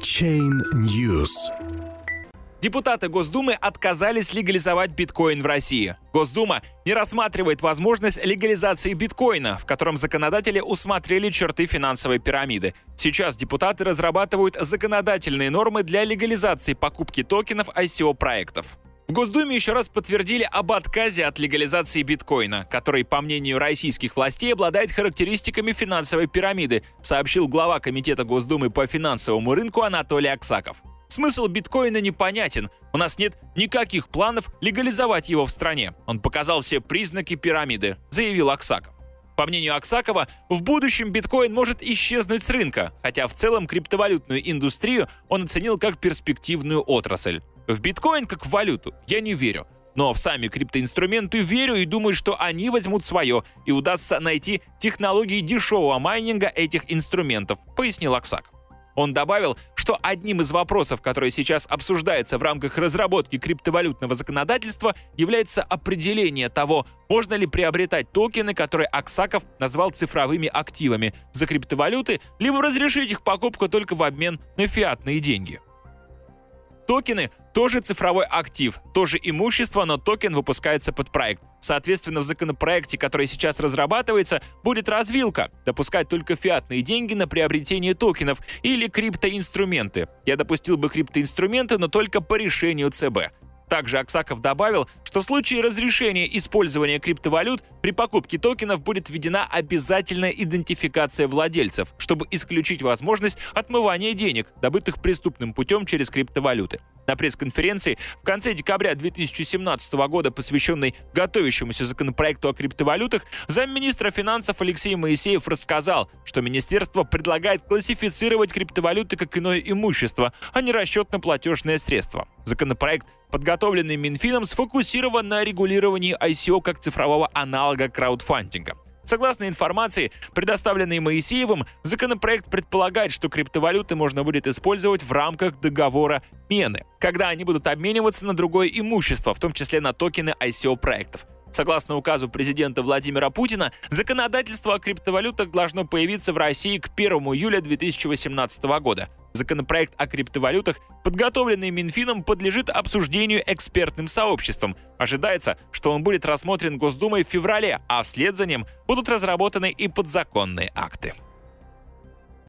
Chain News. Депутаты Госдумы отказались легализовать биткоин в России. Госдума не рассматривает возможность легализации биткоина, в котором законодатели усмотрели черты финансовой пирамиды. Сейчас депутаты разрабатывают законодательные нормы для легализации покупки токенов ICO-проектов. В Госдуме еще раз подтвердили об отказе от легализации биткоина, который, по мнению российских властей, обладает характеристиками финансовой пирамиды, сообщил глава Комитета Госдумы по финансовому рынку Анатолий Аксаков. Смысл биткоина непонятен. У нас нет никаких планов легализовать его в стране. Он показал все признаки пирамиды, заявил Аксаков. По мнению Аксакова, в будущем биткоин может исчезнуть с рынка, хотя в целом криптовалютную индустрию он оценил как перспективную отрасль. В биткоин как в валюту я не верю. Но в сами криптоинструменты верю и думаю, что они возьмут свое и удастся найти технологии дешевого майнинга этих инструментов, пояснил Аксаков. Он добавил, что одним из вопросов, который сейчас обсуждается в рамках разработки криптовалютного законодательства, является определение того, можно ли приобретать токены, которые Аксаков назвал цифровыми активами за криптовалюты, либо разрешить их покупку только в обмен на фиатные деньги. Токены тоже цифровой актив, тоже имущество, но токен выпускается под проект. Соответственно, в законопроекте, который сейчас разрабатывается, будет развилка – допускать только фиатные деньги на приобретение токенов или криптоинструменты. Я допустил бы криптоинструменты, но только по решению ЦБ. Также Аксаков добавил, что в случае разрешения использования криптовалют при покупке токенов будет введена обязательная идентификация владельцев, чтобы исключить возможность отмывания денег, добытых преступным путем через криптовалюты. На пресс-конференции в конце декабря 2017 года, посвященной готовящемуся законопроекту о криптовалютах, замминистра финансов Алексей Моисеев рассказал, что министерство предлагает классифицировать криптовалюты как иное имущество, а не расчетно-платежное средство. Законопроект, подготовленный Минфином, сфокусирован на регулировании ICO как цифрового аналога краудфандинга. Согласно информации, предоставленной Моисеевым, законопроект предполагает, что криптовалюты можно будет использовать в рамках договора мены, когда они будут обмениваться на другое имущество, в том числе на токены ICO-проектов. Согласно указу президента Владимира Путина, законодательство о криптовалютах должно появиться в России к 1 июля 2018 года. Законопроект о криптовалютах, подготовленный Минфином, подлежит обсуждению экспертным сообществом. Ожидается, что он будет рассмотрен Госдумой в феврале, а вслед за ним будут разработаны и подзаконные акты.